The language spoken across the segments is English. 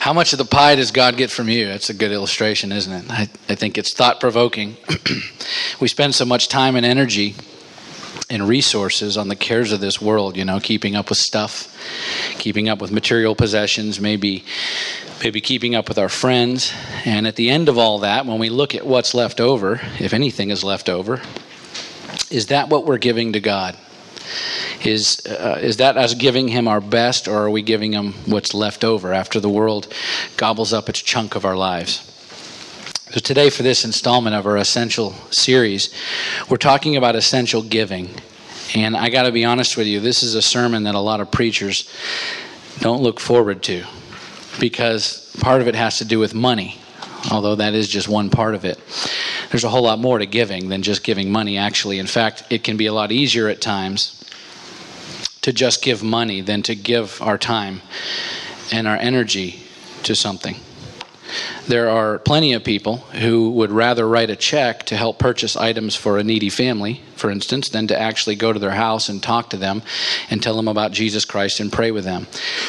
How much of the pie does God get from you? That's a good illustration, isn't it? I, I think it's thought provoking. we spend so much time and energy and resources on the cares of this world, you know, keeping up with stuff, keeping up with material possessions, maybe maybe keeping up with our friends. And at the end of all that, when we look at what's left over, if anything is left over, is that what we're giving to God? Is, uh, is that us giving him our best, or are we giving him what's left over after the world gobbles up its chunk of our lives? So, today, for this installment of our Essential series, we're talking about essential giving. And I got to be honest with you, this is a sermon that a lot of preachers don't look forward to because part of it has to do with money, although that is just one part of it. There's a whole lot more to giving than just giving money, actually. In fact, it can be a lot easier at times to just give money than to give our time and our energy to something. There are plenty of people who would rather write a check to help purchase items for a needy family, for instance, than to actually go to their house and talk to them and tell them about Jesus Christ and pray with them.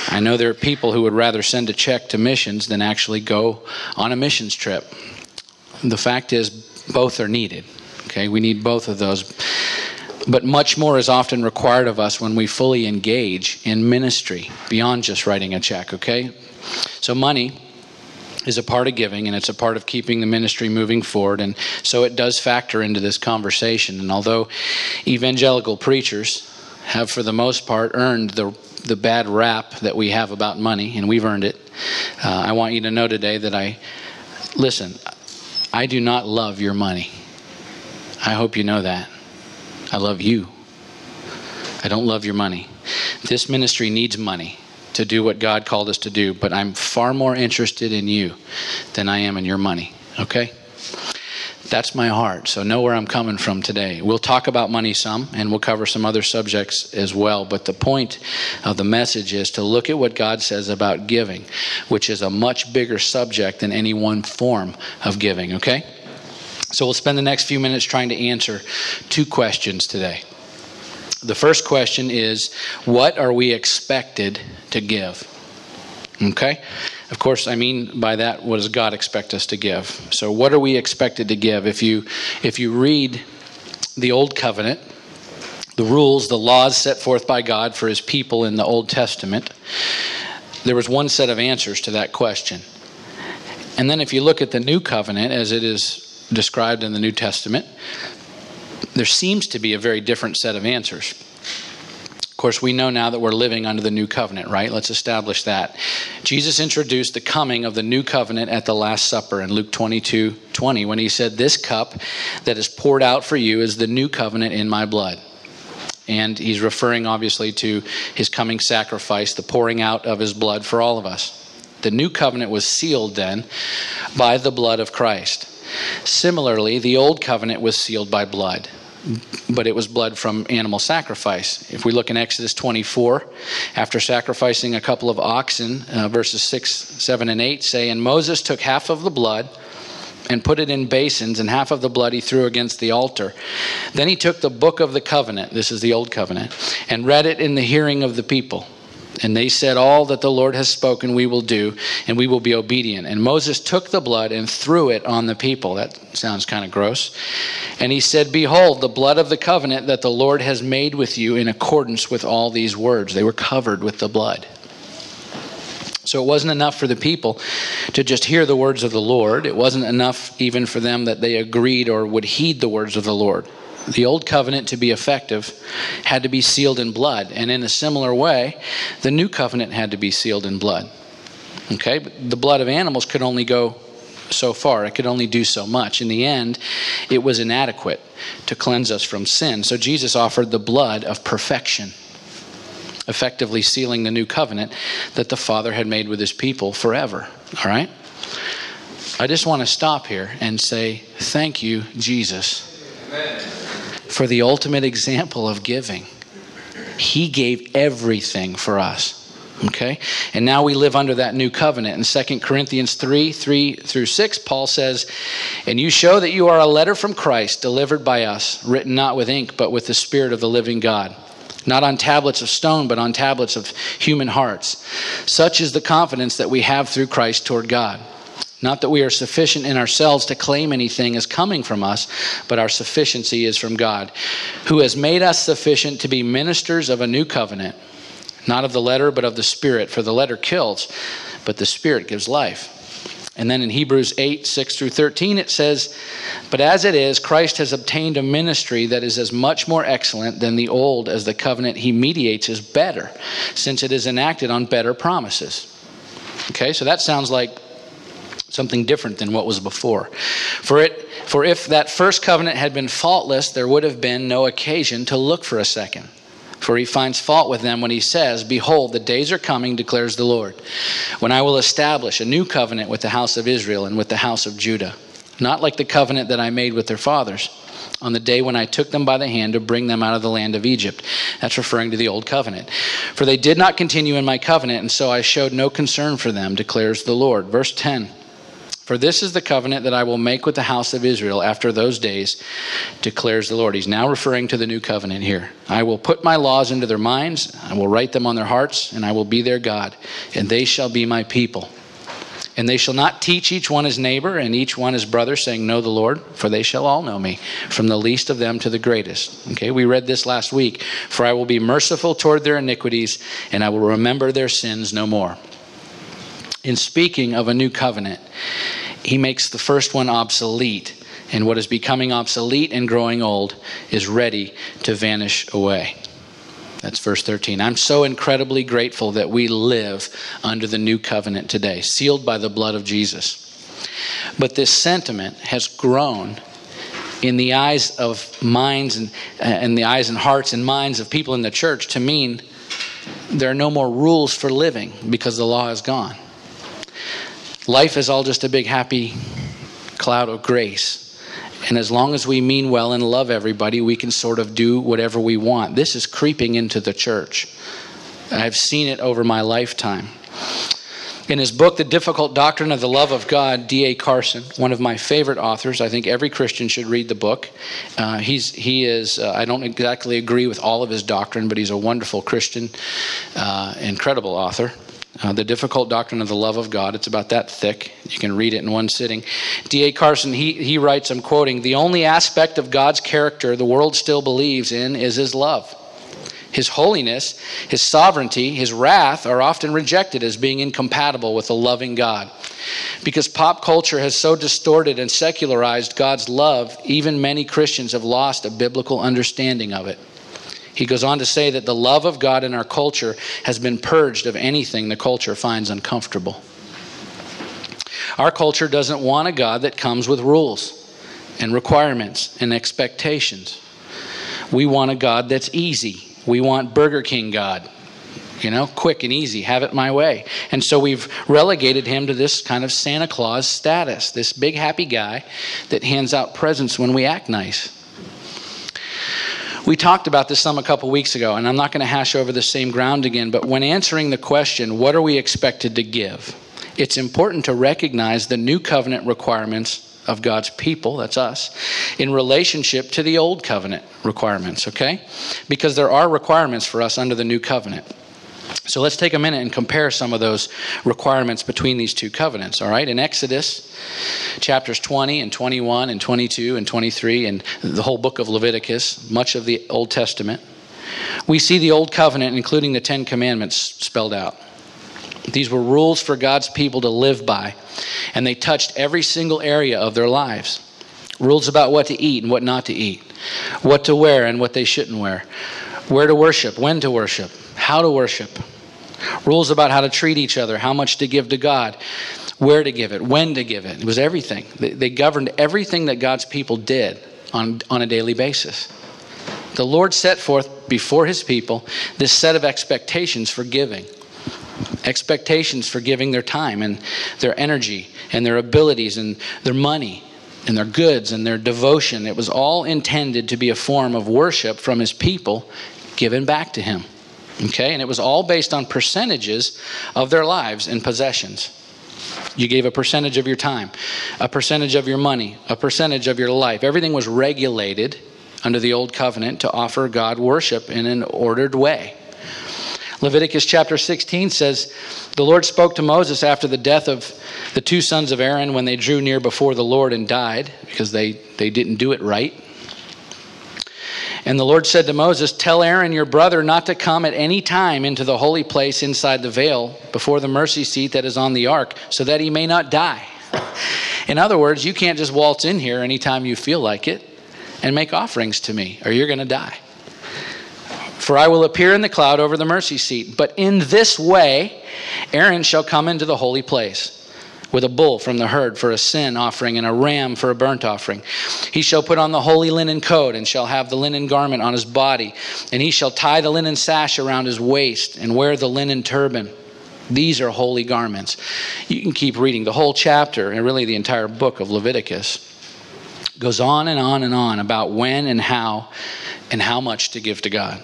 I know there are people who would rather send a check to missions than actually go on a missions trip. The fact is, both are needed. Okay, we need both of those. But much more is often required of us when we fully engage in ministry beyond just writing a check, okay? So, money is a part of giving and it's a part of keeping the ministry moving forward. And so it does factor into this conversation. And although evangelical preachers have, for the most part, earned the, the bad rap that we have about money, and we've earned it, uh, I want you to know today that I, listen, I do not love your money. I hope you know that. I love you. I don't love your money. This ministry needs money to do what God called us to do, but I'm far more interested in you than I am in your money, okay? That's my heart. So know where I'm coming from today. We'll talk about money some and we'll cover some other subjects as well, but the point of the message is to look at what God says about giving, which is a much bigger subject than any one form of giving, okay? So we'll spend the next few minutes trying to answer two questions today. The first question is What are we expected to give? Okay? Of course, I mean by that, what does God expect us to give? So, what are we expected to give? If you, if you read the Old Covenant, the rules, the laws set forth by God for his people in the Old Testament, there was one set of answers to that question. And then if you look at the New Covenant as it is described in the New Testament, there seems to be a very different set of answers. Of course, we know now that we're living under the new covenant, right? Let's establish that. Jesus introduced the coming of the new covenant at the Last Supper in Luke 22 20 when he said, This cup that is poured out for you is the new covenant in my blood. And he's referring obviously to his coming sacrifice, the pouring out of his blood for all of us. The new covenant was sealed then by the blood of Christ. Similarly, the old covenant was sealed by blood, but it was blood from animal sacrifice. If we look in Exodus 24, after sacrificing a couple of oxen, uh, verses 6, 7, and 8 say, And Moses took half of the blood and put it in basins, and half of the blood he threw against the altar. Then he took the book of the covenant, this is the old covenant, and read it in the hearing of the people. And they said, All that the Lord has spoken, we will do, and we will be obedient. And Moses took the blood and threw it on the people. That sounds kind of gross. And he said, Behold, the blood of the covenant that the Lord has made with you in accordance with all these words. They were covered with the blood. So it wasn't enough for the people to just hear the words of the Lord. It wasn't enough even for them that they agreed or would heed the words of the Lord the old covenant to be effective had to be sealed in blood. And in a similar way, the new covenant had to be sealed in blood. Okay? But the blood of animals could only go so far, it could only do so much. In the end, it was inadequate to cleanse us from sin. So Jesus offered the blood of perfection, effectively sealing the new covenant that the Father had made with his people forever. All right? I just want to stop here and say, Thank you, Jesus. Amen for the ultimate example of giving. He gave everything for us. Okay? And now we live under that new covenant. In 2 Corinthians 3 3 through 6, Paul says, And you show that you are a letter from Christ, delivered by us, written not with ink, but with the Spirit of the living God not on tablets of stone, but on tablets of human hearts. Such is the confidence that we have through Christ toward God. Not that we are sufficient in ourselves to claim anything as coming from us, but our sufficiency is from God, who has made us sufficient to be ministers of a new covenant, not of the letter, but of the Spirit. For the letter kills, but the Spirit gives life. And then in Hebrews 8, 6 through 13, it says, But as it is, Christ has obtained a ministry that is as much more excellent than the old as the covenant he mediates is better, since it is enacted on better promises. Okay, so that sounds like something different than what was before. For it for if that first covenant had been faultless, there would have been no occasion to look for a second. For he finds fault with them when he says, Behold, the days are coming, declares the Lord, when I will establish a new covenant with the house of Israel and with the house of Judah, not like the covenant that I made with their fathers on the day when I took them by the hand to bring them out of the land of Egypt. That's referring to the old covenant. For they did not continue in my covenant, and so I showed no concern for them, declares the Lord. Verse 10. For this is the covenant that I will make with the house of Israel after those days, declares the Lord. He's now referring to the new covenant here. I will put my laws into their minds, I will write them on their hearts, and I will be their God, and they shall be my people. And they shall not teach each one his neighbor and each one his brother, saying, Know the Lord, for they shall all know me, from the least of them to the greatest. Okay, we read this last week. For I will be merciful toward their iniquities, and I will remember their sins no more. In speaking of a new covenant, he makes the first one obsolete, and what is becoming obsolete and growing old is ready to vanish away. That's verse 13. I'm so incredibly grateful that we live under the new covenant today, sealed by the blood of Jesus. But this sentiment has grown in the eyes of minds and, uh, and the eyes and hearts and minds of people in the church to mean there are no more rules for living because the law is gone. Life is all just a big happy cloud of grace. And as long as we mean well and love everybody, we can sort of do whatever we want. This is creeping into the church. I've seen it over my lifetime. In his book, The Difficult Doctrine of the Love of God, D.A. Carson, one of my favorite authors, I think every Christian should read the book. Uh, he's, he is, uh, I don't exactly agree with all of his doctrine, but he's a wonderful Christian, uh, incredible author. Uh, the Difficult Doctrine of the Love of God. It's about that thick. You can read it in one sitting. D.A. Carson, he, he writes, I'm quoting, the only aspect of God's character the world still believes in is his love. His holiness, his sovereignty, his wrath are often rejected as being incompatible with a loving God. Because pop culture has so distorted and secularized God's love, even many Christians have lost a biblical understanding of it. He goes on to say that the love of God in our culture has been purged of anything the culture finds uncomfortable. Our culture doesn't want a God that comes with rules and requirements and expectations. We want a God that's easy. We want Burger King God, you know, quick and easy, have it my way. And so we've relegated him to this kind of Santa Claus status, this big happy guy that hands out presents when we act nice. We talked about this some a couple weeks ago, and I'm not going to hash over the same ground again, but when answering the question, what are we expected to give? It's important to recognize the new covenant requirements of God's people, that's us, in relationship to the old covenant requirements, okay? Because there are requirements for us under the new covenant. So let's take a minute and compare some of those requirements between these two covenants, all right? In Exodus chapters 20 and 21 and 22 and 23 and the whole book of Leviticus, much of the Old Testament, we see the Old Covenant, including the Ten Commandments, spelled out. These were rules for God's people to live by, and they touched every single area of their lives. Rules about what to eat and what not to eat, what to wear and what they shouldn't wear, where to worship, when to worship, how to worship, rules about how to treat each other, how much to give to God, where to give it, when to give it. It was everything. They, governed everything that God's people did on, on a daily basis. The Lord set forth before his people this set of expectations for giving. Expectations for giving their time and their energy and their abilities and their money and their goods and their devotion. It was all intended to be a form of worship from his people given back to him. Okay, and it was all based on percentages of their lives and possessions. You gave a percentage of your time, a percentage of your money, a percentage of your life. Everything was regulated under the old covenant to offer God worship in an ordered way. Leviticus chapter 16 says, The Lord spoke to Moses after the death of the two sons of Aaron when they drew near before the Lord and died because they, they didn't do it right. And the Lord said to Moses, Tell Aaron your brother not to come at any time into the holy place inside the veil before the mercy seat that is on the ark, so that he may not die. In other words, you can't just waltz in here anytime you feel like it and make offerings to me, or you're going to die. For I will appear in the cloud over the mercy seat. But in this way, Aaron shall come into the holy place with a bull from the herd for a sin offering and a ram for a burnt offering. He shall put on the holy linen coat and shall have the linen garment on his body, and he shall tie the linen sash around his waist and wear the linen turban. These are holy garments. You can keep reading the whole chapter and really the entire book of Leviticus. Goes on and on and on about when and how and how much to give to God.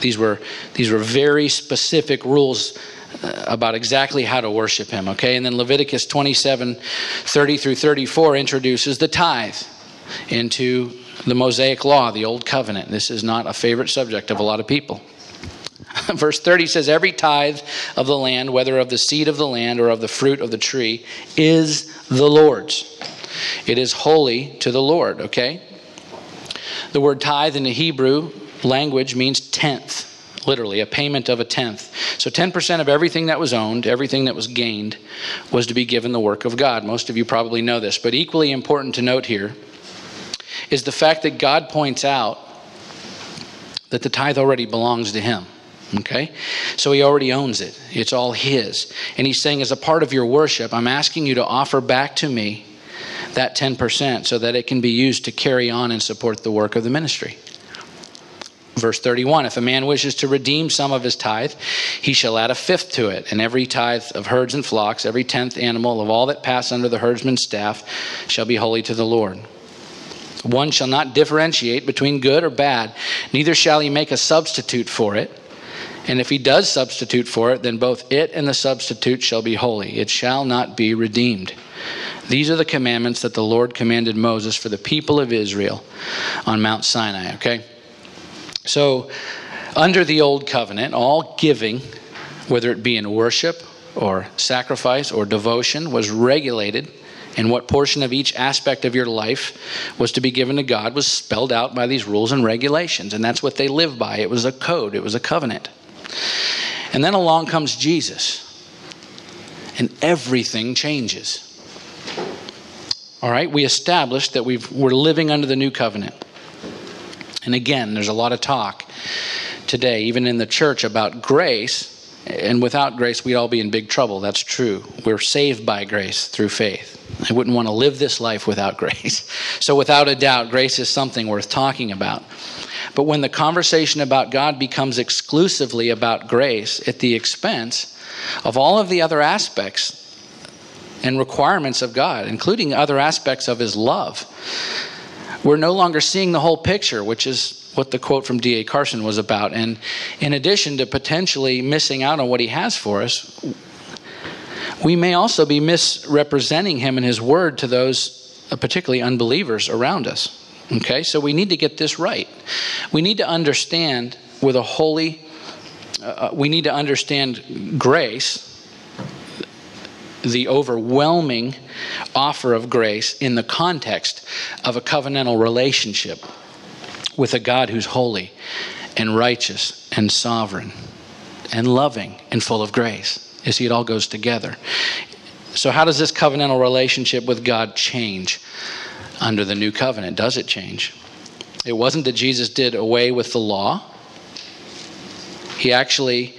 These were, these were very specific rules Uh, about exactly how to worship him, okay? And then Leviticus 27 30 through 34 introduces the tithe into the Mosaic law, the Old Covenant. This is not a favorite subject of a lot of people. Verse 30 says, Every tithe of the land, whether of the seed of the land or of the fruit of the tree, is the Lord's. It is holy to the Lord, okay? The word tithe in the Hebrew language means tenth, literally, a payment of a tenth. So 10% of everything that was owned, everything that was gained, was to be given the work of God. Most of you probably know this, but equally important to note here is the fact that God points out that the tithe already belongs to Him. Okay? So he already owns it. It's all his. And he's saying, as a part of your worship, I'm asking you to offer back to me that 10% so that it can be used to carry on and support the work of the ministry. Verse 31 If a man wishes to redeem some of his tithe, he shall add a fifth to it, and every tithe of herds and flocks, every tenth animal of all that pass under the herdsman's staff, shall be holy to the Lord. One shall not differentiate between good or bad, neither shall he make a substitute for it. And if he does substitute for it, then both it and the substitute shall be holy. It shall not be redeemed. These are the commandments that the Lord commanded Moses for the people of Israel on Mount Sinai, okay? So, under the old covenant, all giving, whether it be in worship or sacrifice or devotion, was regulated, and what portion of each aspect of your life was to be given to God was spelled out by these rules and regulations. And that's what they lived by. It was a code, it was a covenant. And then along comes Jesus, and everything changes. All right, we established that we are living under the new covenant. And again, there's a lot of talk today, even in the church, about grace. And without grace, we'd all be in big trouble. That's true. We're saved by grace through faith. I wouldn't want to live this life without grace. So, without a doubt, grace is something worth talking about. But when the conversation about God becomes exclusively about grace at the expense of all of the other aspects and requirements of God, including other aspects of His love, we're no longer seeing the whole picture, which is what the quote from D.A. Carson was about. And in addition to potentially missing out on what he has for us, we may also be misrepresenting him and his word to those, uh, particularly unbelievers around us. Okay, so we need to get this right. We need to understand with a holy, uh, uh we need to understand grace the overwhelming offer of grace in the context of a covenantal relationship with a God who's holy and righteous and sovereign and loving and full of grace. You see, it all goes together. So, how does this covenantal relationship with God change under the new covenant? Does it change? It wasn't that Jesus did away with the law. He actually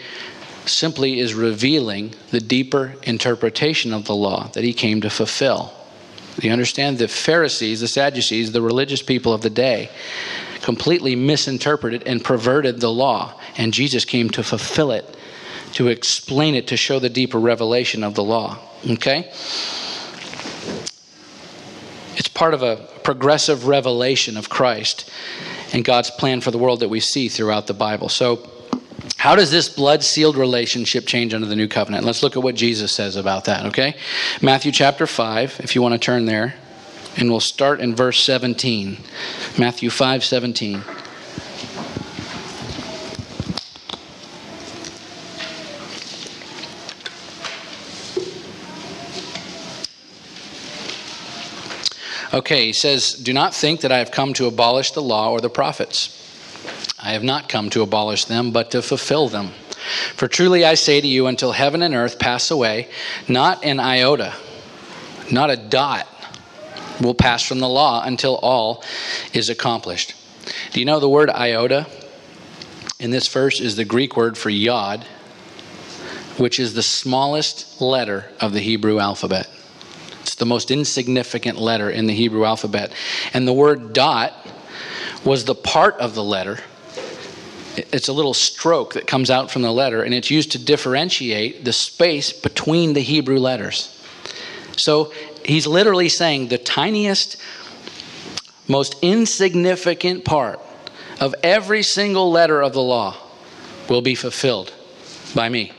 simply is revealing the deeper interpretation of the law that he came to fulfill. You understand? The Pharisees, the Sadducees, the religious people of the day completely misinterpreted and perverted the law, and Jesus came to fulfill it, to explain it, to show the deeper revelation of the law. Okay? It's part of a progressive revelation of Christ and God's plan for the world that we see throughout the Bible. So, how does this blood sealed relationship change under the new covenant? Let's look at what Jesus says about that, okay? Matthew chapter 5, if you want to turn there. And we'll start in verse 17. Matthew 5 17. Okay, he says, Do not think that I have come to abolish the law or the prophets. I have not come to abolish them, but to fulfill them. For truly I say to you, until heaven and earth pass away, not an iota, not a dot will pass from the law until all is accomplished. Do you know the word iota in this verse is the Greek word for yod, which is the smallest letter of the Hebrew alphabet? It's the most insignificant letter in the Hebrew alphabet. And the word dot was the part of the letter. It's a little stroke that comes out from the letter, and it's used to differentiate the space between the Hebrew letters. So he's literally saying the tiniest, most insignificant part of every single letter of the law will be fulfilled by me,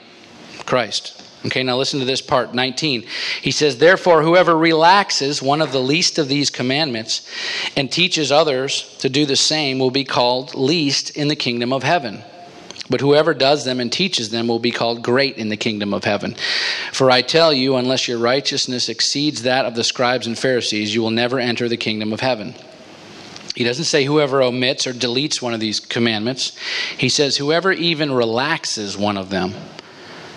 Christ. Okay, now listen to this part 19. He says, Therefore, whoever relaxes one of the least of these commandments and teaches others to do the same will be called least in the kingdom of heaven. But whoever does them and teaches them will be called great in the kingdom of heaven. For I tell you, unless your righteousness exceeds that of the scribes and Pharisees, you will never enter the kingdom of heaven. He doesn't say whoever omits or deletes one of these commandments. He says whoever even relaxes one of them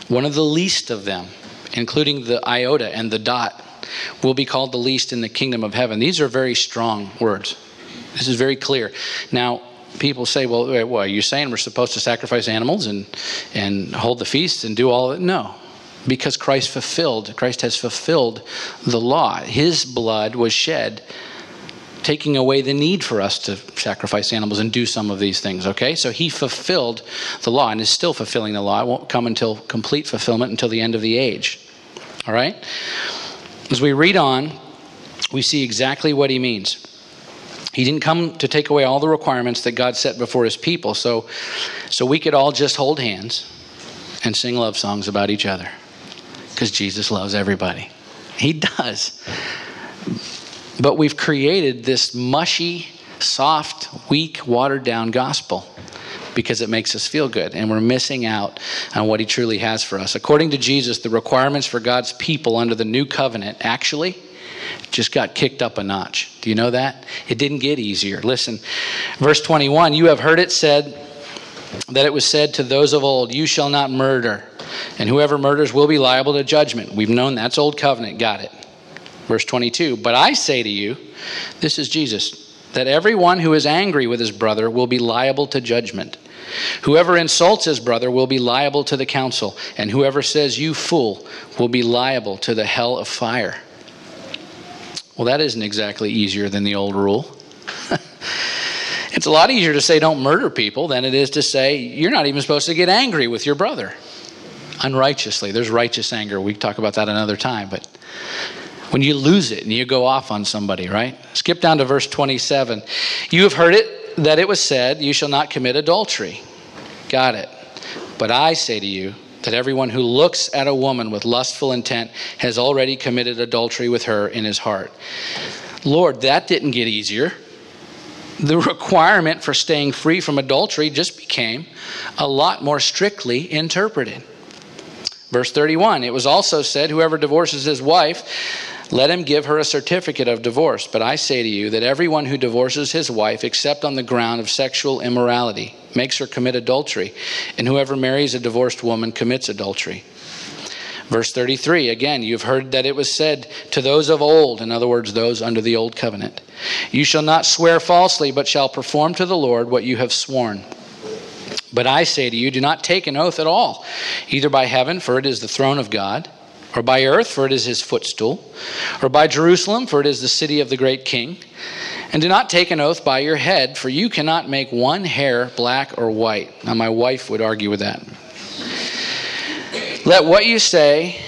one of the least of them, including the iota and the dot, will be called the least in the kingdom of heaven. These are very strong words. This is very clear. Now, people say, well, what, are you saying we're supposed to sacrifice animals and, and hold the feasts and do all of it? No. Because Christ fulfilled, Christ has fulfilled the law. His blood was shed taking away the need for us to sacrifice animals and do some of these things, okay? So he fulfilled the law and is still fulfilling the law. It won't come until complete fulfillment until the end of the age, all right? As we read on, we see exactly what he means. He didn't come to take away all the requirements that God set before his people, so, so we could all just hold hands and sing love songs about each other because Jesus loves everybody. He does. But we've created this mushy, soft, weak, watered down gospel because it makes us feel good and we're missing out on what he truly has for us. According to Jesus, the requirements for God's people under the new covenant actually just got kicked up a notch. Do you know that? It didn't get easier. Listen, verse 21 You have heard it said that it was said to those of old, You shall not murder, and whoever murders will be liable to judgment. We've known that's old covenant. Got it. Verse 22 But I say to you, this is Jesus, that everyone who is angry with his brother will be liable to judgment. Whoever insults his brother will be liable to the council, and whoever says, You fool, will be liable to the hell of fire. Well, that isn't exactly easier than the old rule. it's a lot easier to say, Don't murder people than it is to say, You're not even supposed to get angry with your brother unrighteously. There's righteous anger. We talk about that another time, but when you lose it and you go off on somebody, right? Skip down to verse 27. You have heard it that it was said, You shall not commit adultery. Got it. But I say to you that everyone who looks at a woman with lustful intent has already committed adultery with her in his heart. Lord, that didn't get easier. The requirement for staying free from adultery just became a lot more strictly interpreted. Verse 31 It was also said, Whoever divorces his wife let him give her a certificate of divorce. But I say to you that everyone who divorces his wife, except on the ground of sexual immorality, makes her commit adultery, and whoever marries a divorced woman commits adultery. Verse 33 again, you've heard that it was said to those of old, in other words, those under the old covenant, You shall not swear falsely, but shall perform to the Lord what you have sworn. But I say to you, do not take an oath at all, either by heaven, for it is the throne of God or by earth, for it is his footstool, or by Jerusalem, for it is the city of the great king. And do not take an oath by your head, for you cannot make one hair black or white. Now, my wife would argue with that. Let what you say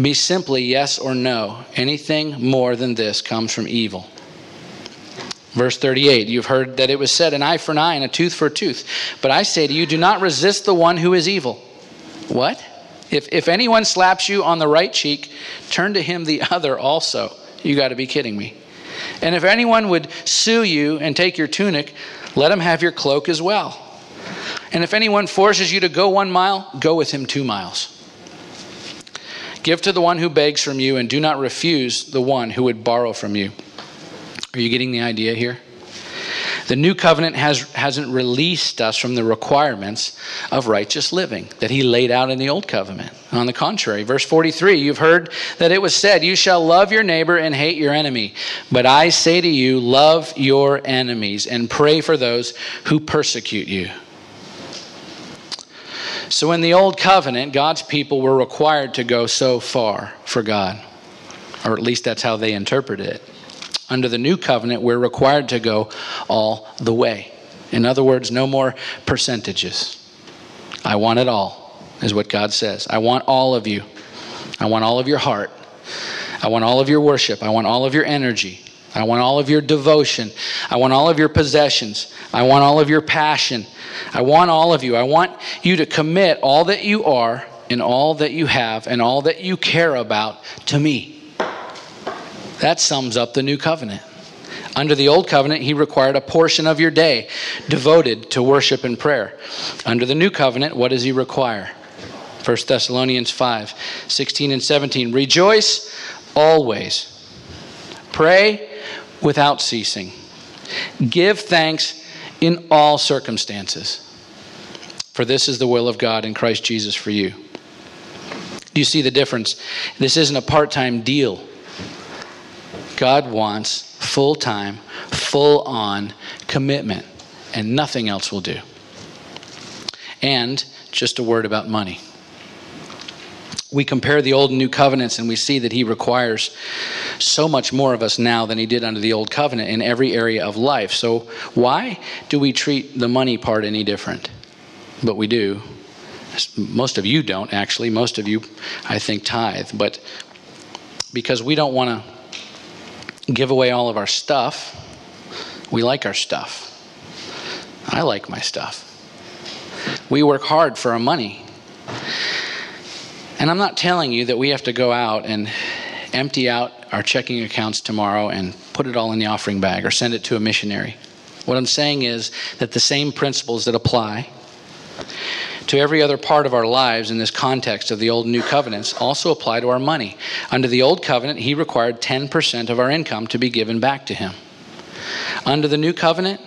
be simply yes or no. Anything more than this comes from evil. Verse 38 You've heard that it was said, an eye for an eye and a tooth for a tooth. But I say to you, do not resist the one who is evil. What? If, if anyone slaps you on the right cheek, turn to him the other also. You got to be kidding me. And if anyone would sue you and take your tunic, let him have your cloak as well. And if anyone forces you to go one mile, go with him two miles. Give to the one who begs from you, and do not refuse the one who would borrow from you. Are you getting the idea here? The new covenant has, hasn't released us from the requirements of righteous living that he laid out in the old covenant. On the contrary, verse 43 you've heard that it was said, You shall love your neighbor and hate your enemy. But I say to you, love your enemies and pray for those who persecute you. So, in the old covenant, God's people were required to go so far for God, or at least that's how they interpret it. Under the new covenant, we're required to go all the way. In other words, no more percentages. I want it all, is what God says. I want all of you. I want all of your heart. I want all of your worship. I want all of your energy. I want all of your devotion. I want all of your possessions. I want all of your passion. I want all of you. I want you to commit all that you are and all that you have and all that you care about to me. That sums up the new covenant. Under the old covenant, he required a portion of your day devoted to worship and prayer. Under the new covenant, what does he require? 1 Thessalonians 5 16 and 17. Rejoice always, pray without ceasing, give thanks in all circumstances. For this is the will of God in Christ Jesus for you. Do you see the difference? This isn't a part time deal. God wants full time, full on commitment, and nothing else will do. And just a word about money. We compare the old and new covenants and we see that he requires so much more of us now than he did under the old covenant in every area of life. So, why do we treat the money part any different? But we do. Most of you don't, actually. Most of you, I think, tithe. But because we don't want to give away all of our stuff. We like our stuff. I like my stuff. We work hard for our money. And I'm not telling you that we have to go out and empty out our checking accounts tomorrow and put it all in the offering bag or send it to a missionary. What I'm saying is that the same principles that apply to every other part of our lives in this context of the old and new covenants also apply to our money. Under the old covenant, he required 10% of our income to be given back to him. Under the new covenant,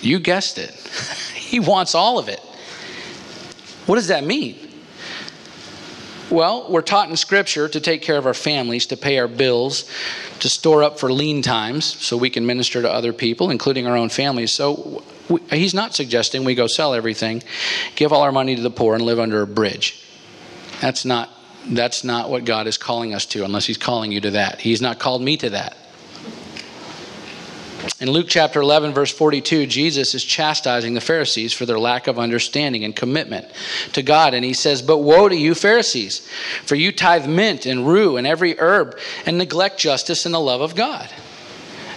you guessed it, he wants all of it. What does that mean? Well, we're taught in Scripture to take care of our families, to pay our bills, to store up for lean times so we can minister to other people, including our own families. So we, he's not suggesting we go sell everything, give all our money to the poor, and live under a bridge. That's not, that's not what God is calling us to, unless He's calling you to that. He's not called me to that. In Luke chapter 11, verse 42, Jesus is chastising the Pharisees for their lack of understanding and commitment to God. And he says, But woe to you, Pharisees, for you tithe mint and rue and every herb and neglect justice and the love of God.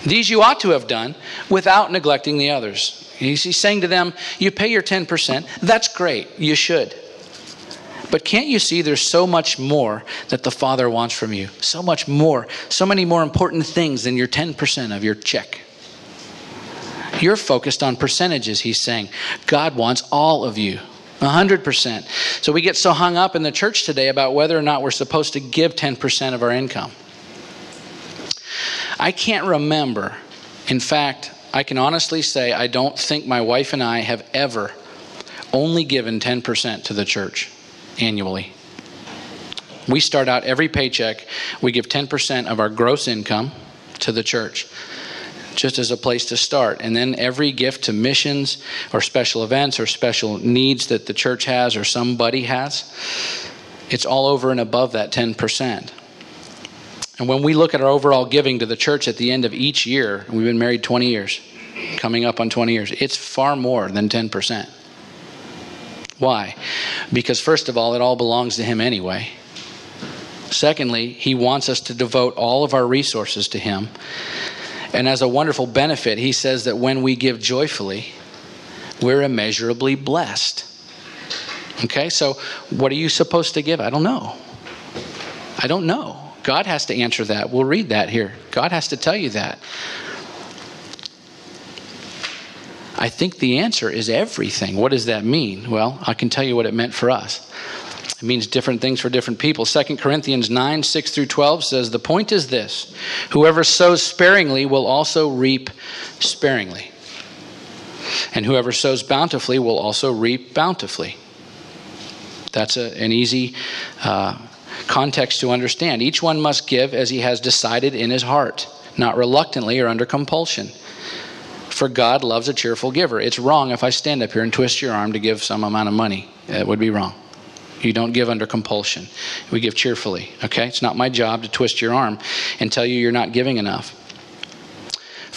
These you ought to have done without neglecting the others. He's saying to them, You pay your 10%. That's great. You should. But can't you see there's so much more that the Father wants from you? So much more. So many more important things than your 10% of your check. You're focused on percentages, he's saying. God wants all of you. 100%. So we get so hung up in the church today about whether or not we're supposed to give 10% of our income. I can't remember. In fact, I can honestly say I don't think my wife and I have ever only given 10% to the church annually. We start out every paycheck, we give 10% of our gross income to the church just as a place to start. And then every gift to missions or special events or special needs that the church has or somebody has, it's all over and above that 10%. And when we look at our overall giving to the church at the end of each year, we've been married 20 years, coming up on 20 years, it's far more than 10%. Why? Because, first of all, it all belongs to Him anyway. Secondly, He wants us to devote all of our resources to Him. And as a wonderful benefit, He says that when we give joyfully, we're immeasurably blessed. Okay, so what are you supposed to give? I don't know. I don't know God has to answer that. We'll read that here. God has to tell you that. I think the answer is everything. What does that mean? Well, I can tell you what it meant for us. It means different things for different people. 2 Corinthians 9, 6 through 12 says, The point is this whoever sows sparingly will also reap sparingly. And whoever sows bountifully will also reap bountifully. That's a, an easy uh, context to understand. Each one must give as he has decided in his heart, not reluctantly or under compulsion. For God loves a cheerful giver. It's wrong if I stand up here and twist your arm to give some amount of money. It would be wrong. You don't give under compulsion. We give cheerfully, okay? It's not my job to twist your arm and tell you you're not giving enough.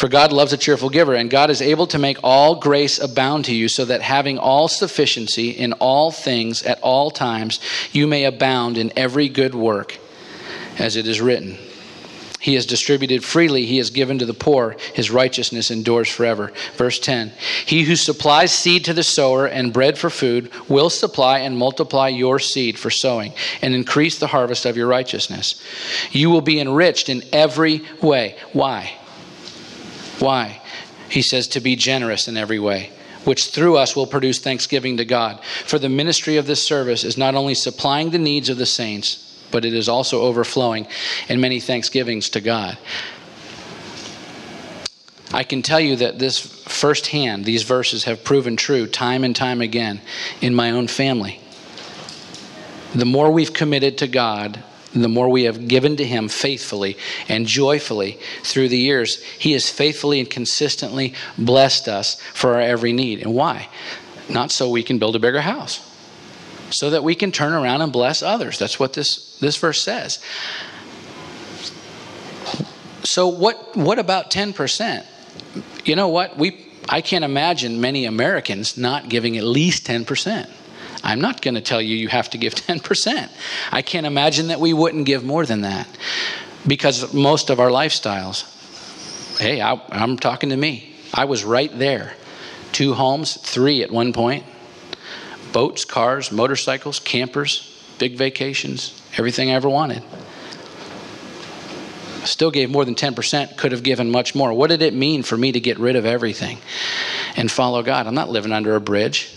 For God loves a cheerful giver, and God is able to make all grace abound to you, so that having all sufficiency in all things at all times, you may abound in every good work, as it is written. He has distributed freely, he has given to the poor. His righteousness endures forever. Verse 10 He who supplies seed to the sower and bread for food will supply and multiply your seed for sowing and increase the harvest of your righteousness. You will be enriched in every way. Why? Why? He says to be generous in every way which through us will produce thanksgiving to God. For the ministry of this service is not only supplying the needs of the saints, but it is also overflowing in many thanksgivings to God. I can tell you that this firsthand, these verses have proven true time and time again in my own family. The more we've committed to God, the more we have given to Him faithfully and joyfully through the years, He has faithfully and consistently blessed us for our every need. And why? Not so we can build a bigger house so that we can turn around and bless others. That's what this, this verse says. So what what about 10%? You know what? We I can't imagine many Americans not giving at least 10%. I'm not going to tell you you have to give 10%. I can't imagine that we wouldn't give more than that because most of our lifestyles. Hey, I, I'm talking to me. I was right there. Two homes, three at one point boats, cars, motorcycles, campers, big vacations, everything I ever wanted. Still gave more than 10%, could have given much more. What did it mean for me to get rid of everything and follow God? I'm not living under a bridge.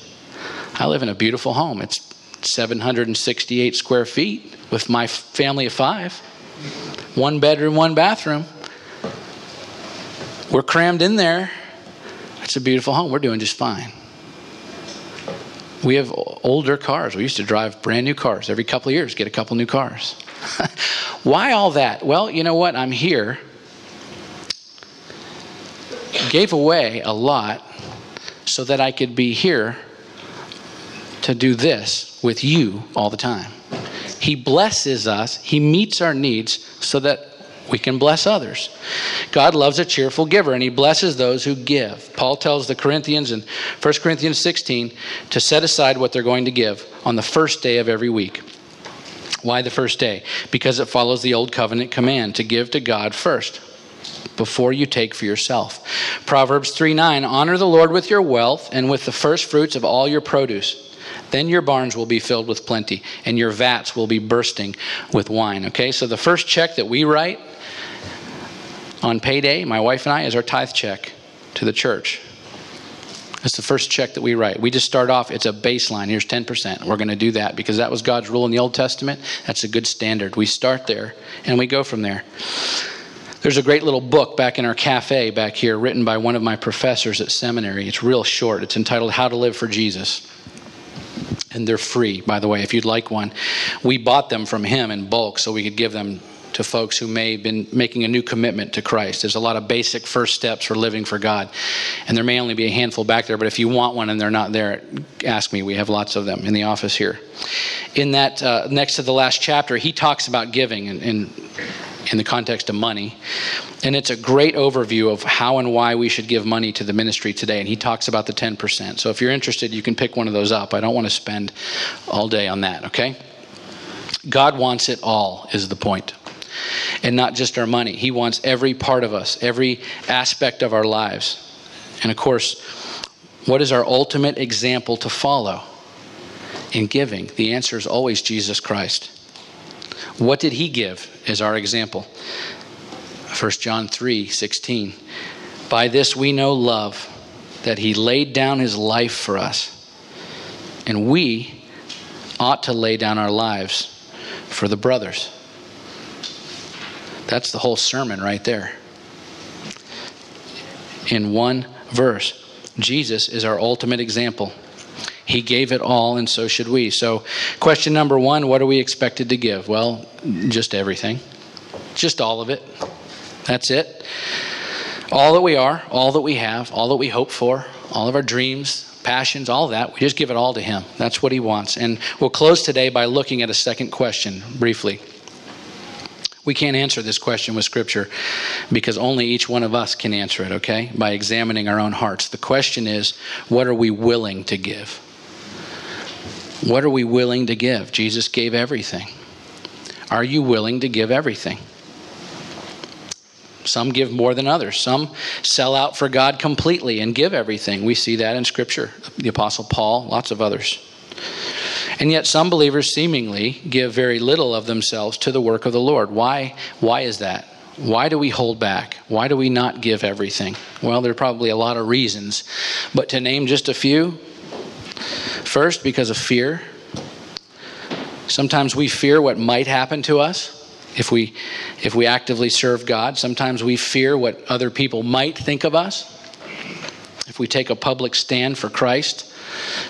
I live in a beautiful home. It's 768 square feet with my family of five. One bedroom, one bathroom. We're crammed in there. It's a beautiful home. We're doing just fine. We have older cars. We used to drive brand new cars every couple of years, get a couple new cars. Why all that? Well, you know what? I'm here. Gave away a lot so that I could be here to do this with you all the time. He blesses us, He meets our needs so that we can bless others. God loves a cheerful giver and he blesses those who give. Paul tells the Corinthians in 1 Corinthians 16 to set aside what they're going to give on the first day of every week. Why the first day? Because it follows the old covenant command to give to God first before you take for yourself. Proverbs 3 9 Honor the Lord with your wealth and with the first fruits of all your produce. Then your barns will be filled with plenty, and your vats will be bursting with wine. Okay, so the first check that we write on payday, my wife and I, is our tithe check to the church. It's the first check that we write. We just start off, it's a baseline. Here's 10%. We're going to do that because that was God's rule in the Old Testament. That's a good standard. We start there and we go from there. There's a great little book back in our cafe back here written by one of my professors at seminary. It's real short. It's entitled How to Live for Jesus. And they're free, by the way, if you'd like one. We bought them from him in bulk so we could give them to folks who may have been making a new commitment to Christ. There's a lot of basic first steps for living for God. And there may only be a handful back there, but if you want one and they're not there, ask me. We have lots of them in the office here. In that, uh, next to the last chapter, he talks about giving and, and in the context of money. And it's a great overview of how and why we should give money to the ministry today. And he talks about the 10%. So if you're interested, you can pick one of those up. I don't want to spend all day on that, okay? God wants it all, is the point and not just our money. He wants every part of us, every aspect of our lives. And of course, what is our ultimate example to follow in giving? The answer is always Jesus Christ. What did he give as our example? 1 John 3 16. By this we know love, that he laid down his life for us. And we ought to lay down our lives for the brothers. That's the whole sermon right there. In one verse, Jesus is our ultimate example. He gave it all, and so should we. So, question number one what are we expected to give? Well, just everything, just all of it. That's it. All that we are, all that we have, all that we hope for, all of our dreams, passions, all that, we just give it all to Him. That's what He wants. And we'll close today by looking at a second question briefly. We can't answer this question with Scripture because only each one of us can answer it, okay? By examining our own hearts. The question is, what are we willing to give? What are we willing to give? Jesus gave everything. Are you willing to give everything? Some give more than others. Some sell out for God completely and give everything. We see that in Scripture. The Apostle Paul, lots of others. And yet, some believers seemingly give very little of themselves to the work of the Lord. Why? Why is that? Why do we hold back? Why do we not give everything? Well, there are probably a lot of reasons, but to name just a few First, because of fear. Sometimes we fear what might happen to us if we if we actively serve God. Sometimes we fear what other people might think of us if we take a public stand for Christ.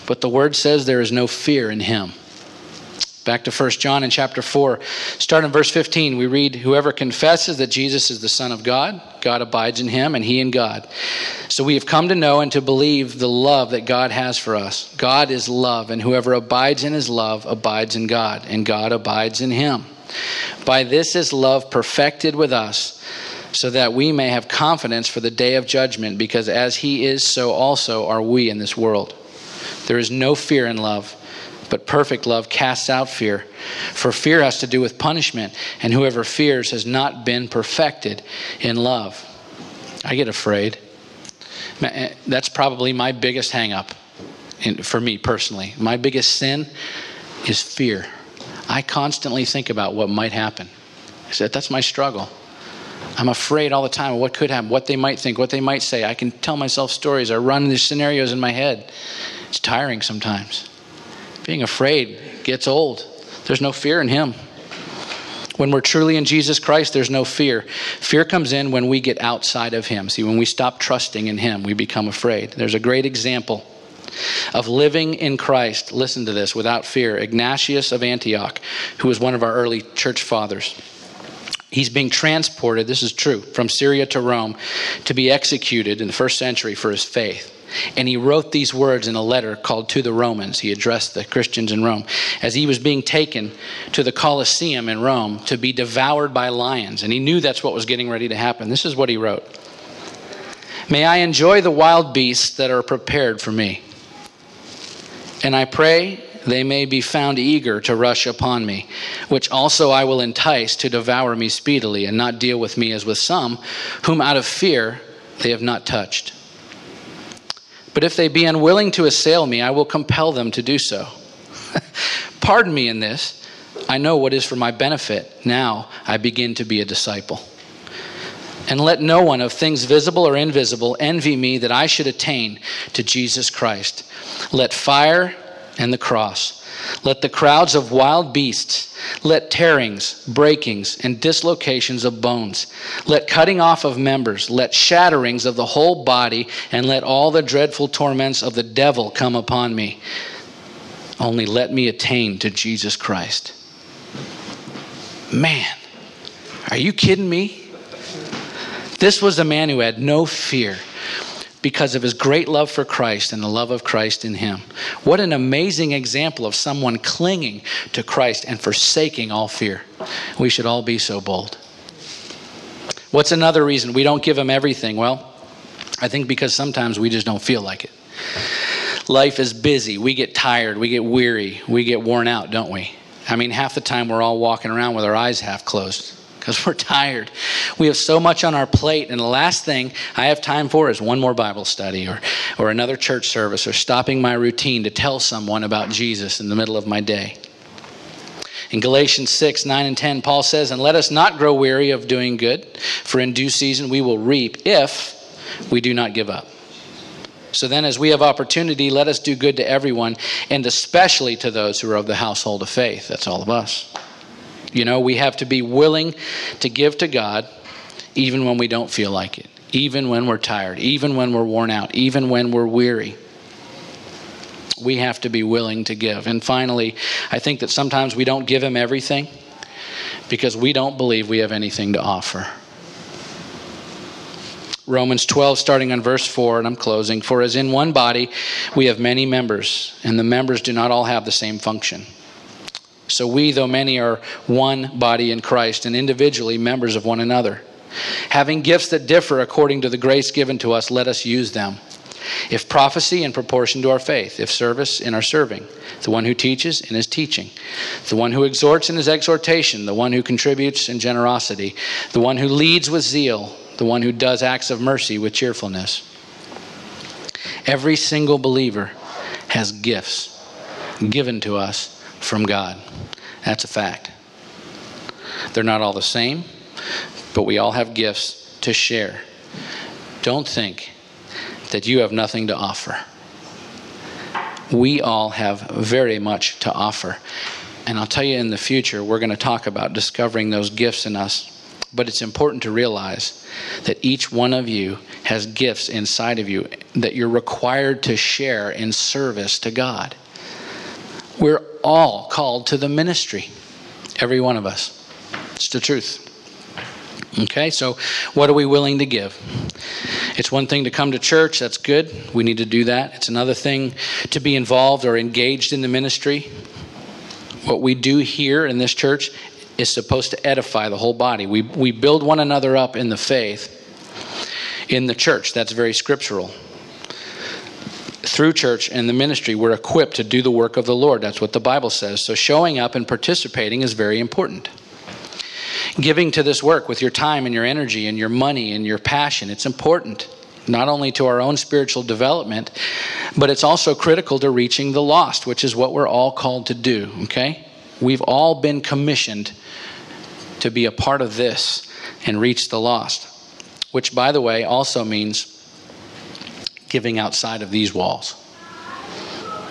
But the word says there is no fear in him. Back to 1 John in chapter 4. Start in verse 15. We read, Whoever confesses that Jesus is the Son of God, God abides in him, and he in God. So we have come to know and to believe the love that God has for us. God is love, and whoever abides in his love abides in God, and God abides in him. By this is love perfected with us, so that we may have confidence for the day of judgment, because as he is, so also are we in this world. There is no fear in love but perfect love casts out fear. For fear has to do with punishment, and whoever fears has not been perfected in love. I get afraid. Eh, that's probably my biggest hangup for me personally. My biggest sin is fear. I constantly think about what might happen. I said, that's my struggle. I'm afraid all the time of what could happen, what they might think, what they might say. I can tell myself stories. I run these scenarios in my head. It's tiring sometimes. Being afraid gets old. There's no fear in Him. When we're truly in Jesus Christ, there's no fear. Fear comes in when we get outside of Him. See, when we stop trusting in Him, we become afraid. There's a great example of living in Christ, listen to this, without fear. Ignatius of Antioch, who was one of our early church fathers. He's being transported, this is true, from Syria to Rome to be executed in the first century for his faith. And he wrote these words in a letter called To the Romans. He addressed the Christians in Rome as he was being taken to the Colosseum in Rome to be devoured by lions. And he knew that's what was getting ready to happen. This is what he wrote May I enjoy the wild beasts that are prepared for me. And I pray they may be found eager to rush upon me, which also I will entice to devour me speedily, and not deal with me as with some, whom out of fear they have not touched. But if they be unwilling to assail me, I will compel them to do so. Pardon me in this. I know what is for my benefit. Now I begin to be a disciple. And let no one of things visible or invisible envy me that I should attain to Jesus Christ. Let fire and the cross let the crowds of wild beasts, let tearings, breakings, and dislocations of bones, let cutting off of members, let shatterings of the whole body, and let all the dreadful torments of the devil come upon me. Only let me attain to Jesus Christ. Man, are you kidding me? This was a man who had no fear because of his great love for Christ and the love of Christ in him. What an amazing example of someone clinging to Christ and forsaking all fear. We should all be so bold. What's another reason we don't give him everything? Well, I think because sometimes we just don't feel like it. Life is busy. We get tired. We get weary. We get worn out, don't we? I mean, half the time we're all walking around with our eyes half closed because we're tired. We have so much on our plate, and the last thing I have time for is one more Bible study or, or another church service or stopping my routine to tell someone about Jesus in the middle of my day. In Galatians 6, 9, and 10, Paul says, And let us not grow weary of doing good, for in due season we will reap if we do not give up. So then, as we have opportunity, let us do good to everyone, and especially to those who are of the household of faith. That's all of us. You know, we have to be willing to give to God even when we don't feel like it, even when we're tired, even when we're worn out, even when we're weary. We have to be willing to give. And finally, I think that sometimes we don't give Him everything because we don't believe we have anything to offer. Romans 12, starting on verse 4, and I'm closing. For as in one body we have many members, and the members do not all have the same function. So we, though many, are one body in Christ, and individually members of one another. Having gifts that differ according to the grace given to us, let us use them. If prophecy, in proportion to our faith. If service, in our serving. The one who teaches, in his teaching. The one who exhorts, in his exhortation. The one who contributes, in generosity. The one who leads with zeal the one who does acts of mercy with cheerfulness. Every single believer has gifts given to us from God. That's a fact. They're not all the same, but we all have gifts to share. Don't think that you have nothing to offer. We all have very much to offer. And I'll tell you in the future, we're going to talk about discovering those gifts in us but it's important to realize that each one of you has gifts inside of you that you're required to share in service to God. We're all called to the ministry, every one of us. It's the truth. Okay, so what are we willing to give? It's one thing to come to church, that's good. We need to do that. It's another thing to be involved or engaged in the ministry. What we do here in this church is supposed to edify the whole body. We, we build one another up in the faith in the church. That's very scriptural. Through church and the ministry, we're equipped to do the work of the Lord. That's what the Bible says. So showing up and participating is very important. Giving to this work with your time and your energy and your money and your passion, it's important not only to our own spiritual development, but it's also critical to reaching the lost, which is what we're all called to do, okay? We've all been commissioned to be a part of this and reach the lost, which, by the way, also means giving outside of these walls.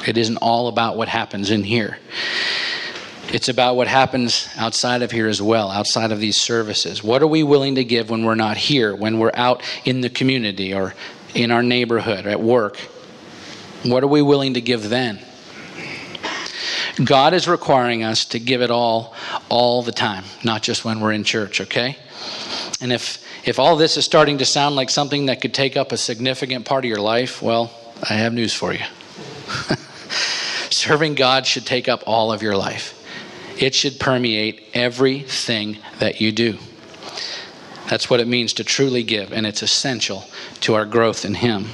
It isn't all about what happens in here. It's about what happens outside of here as well, outside of these services. What are we willing to give when we're not here, when we're out in the community or in our neighborhood, or at work? What are we willing to give then? God is requiring us to give it all all the time, not just when we're in church, okay? And if if all this is starting to sound like something that could take up a significant part of your life, well, I have news for you. Serving God should take up all of your life. It should permeate everything that you do. That's what it means to truly give, and it's essential to our growth in Him.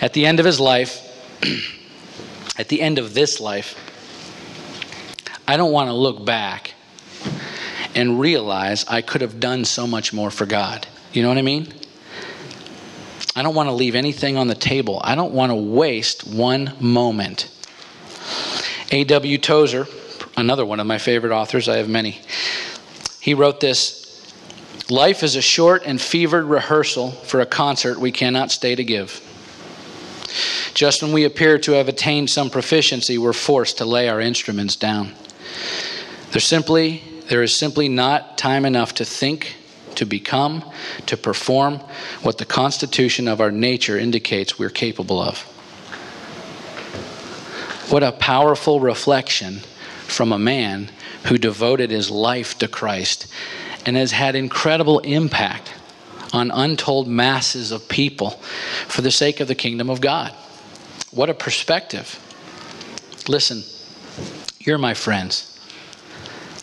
At the end of his life, at the end of this life, I don't want to look back and realize I could have done so much more for God. You know what I mean? I don't want to leave anything on the table. I don't want to waste one moment. A.W. Tozer, another one of my favorite authors, I have many, he wrote this Life is a short and fevered rehearsal for a concert we cannot stay to give. Just when we appear to have attained some proficiency, we're forced to lay our instruments down. There's simply, there is simply not time enough to think, to become, to perform what the constitution of our nature indicates we're capable of. What a powerful reflection from a man who devoted his life to Christ and has had incredible impact on untold masses of people for the sake of the kingdom of God. What a perspective. Listen, you're my friends.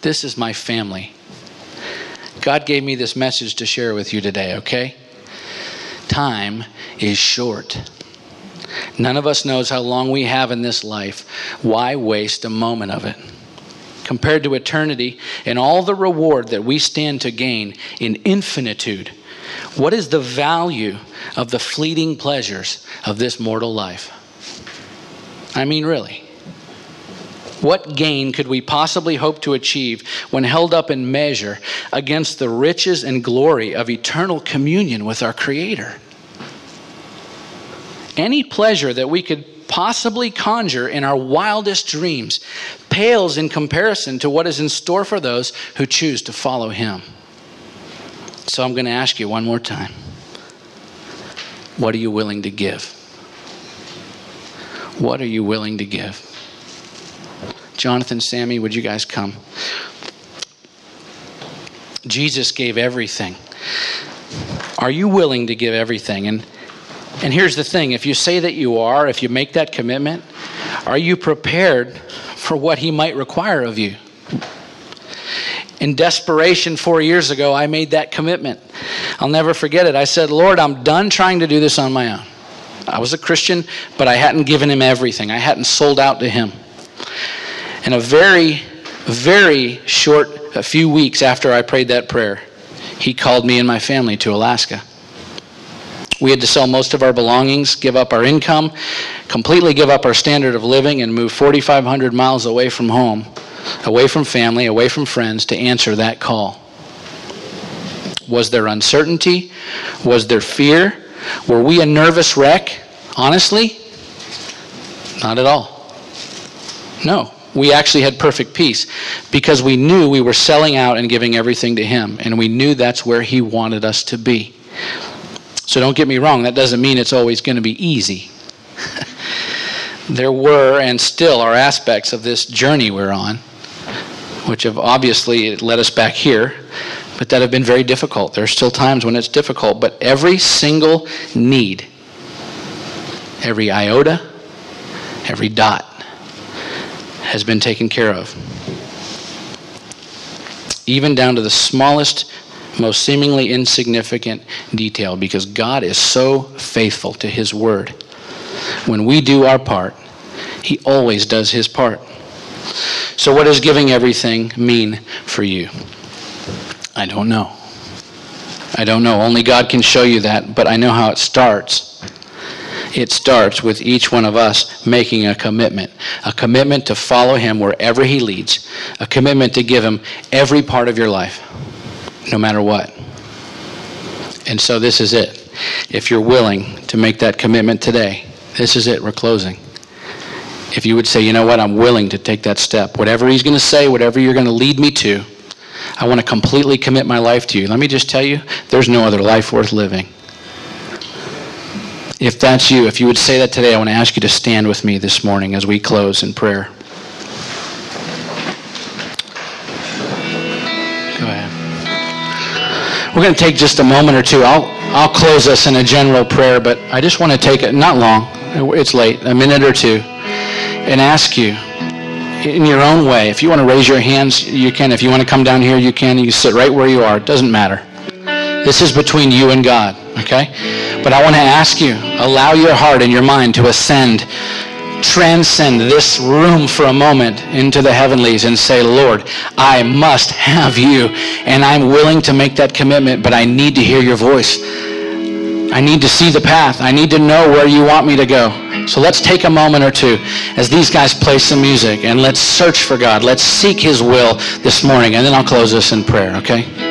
This is my family. God gave me this message to share with you today, okay? Time is short. None of us knows how long we have in this life. Why waste a moment of it? Compared to eternity and all the reward that we stand to gain in infinitude, what is the value of the fleeting pleasures of this mortal life? I mean, really. What gain could we possibly hope to achieve when held up in measure against the riches and glory of eternal communion with our Creator? Any pleasure that we could possibly conjure in our wildest dreams pales in comparison to what is in store for those who choose to follow Him. So I'm going to ask you one more time what are you willing to give? What are you willing to give? Jonathan, Sammy, would you guys come? Jesus gave everything. Are you willing to give everything? And and here's the thing, if you say that you are, if you make that commitment, are you prepared for what he might require of you? In desperation 4 years ago, I made that commitment. I'll never forget it. I said, "Lord, I'm done trying to do this on my own." I was a Christian, but I hadn't given him everything. I hadn't sold out to him. And a very, very short, a few weeks after I prayed that prayer, he called me and my family to Alaska. We had to sell most of our belongings, give up our income, completely give up our standard of living, and move 4,500 miles away from home, away from family, away from friends to answer that call. Was there uncertainty? Was there fear? Were we a nervous wreck? Honestly, not at all. No we actually had perfect peace because we knew we were selling out and giving everything to Him, and we knew that's where He wanted us to be. So don't get me wrong, that doesn't mean it's always going to be easy. there were and still are aspects of this journey we're on, which have obviously led us back here, but that have been very difficult. There are still times when it's difficult, but every single need, every iota, every dot, has been taken care of. Even down to the smallest, most seemingly insignificant detail, because God is so faithful to His Word. When we do our part, He always does His part. So, what does giving everything mean for you? I don't know. I don't know. Only God can show you that, but I know how it starts it starts with each one of us making a commitment a commitment to follow Him wherever He leads, a commitment to give Him every part of your life, no matter what. And so, this is it. If you're willing to make that commitment today, this is it. We're closing. If you would say, you know what, I'm willing to take that step, whatever He's going to say, whatever you're going to lead me to, I want to completely commit my life to you. Let me just tell you, there's no other life worth living. If that's you, if you would say that today, I want to ask you to stand with me this morning as we close in prayer. Go ahead. We're going to take just a moment or two. I'll, I'll close us in a general prayer, but I just want to take it, not long, it's late, a minute or two, and ask you in your own way. If you want to raise your hands, you can. If you want to come down here, you can. You sit right where you are. It doesn't matter. This is between you and God, okay? But I want to ask you, allow your heart and your mind to ascend, transcend this room for a moment into the heavenlies and say, Lord, I must have you. And I'm willing to make that commitment, but I need to hear your voice. I need to see the path. I need to know where you want me to go. So let's take a moment or two as these guys play some music and let's search for God. Let's seek his will this morning. And then I'll close this in prayer, okay?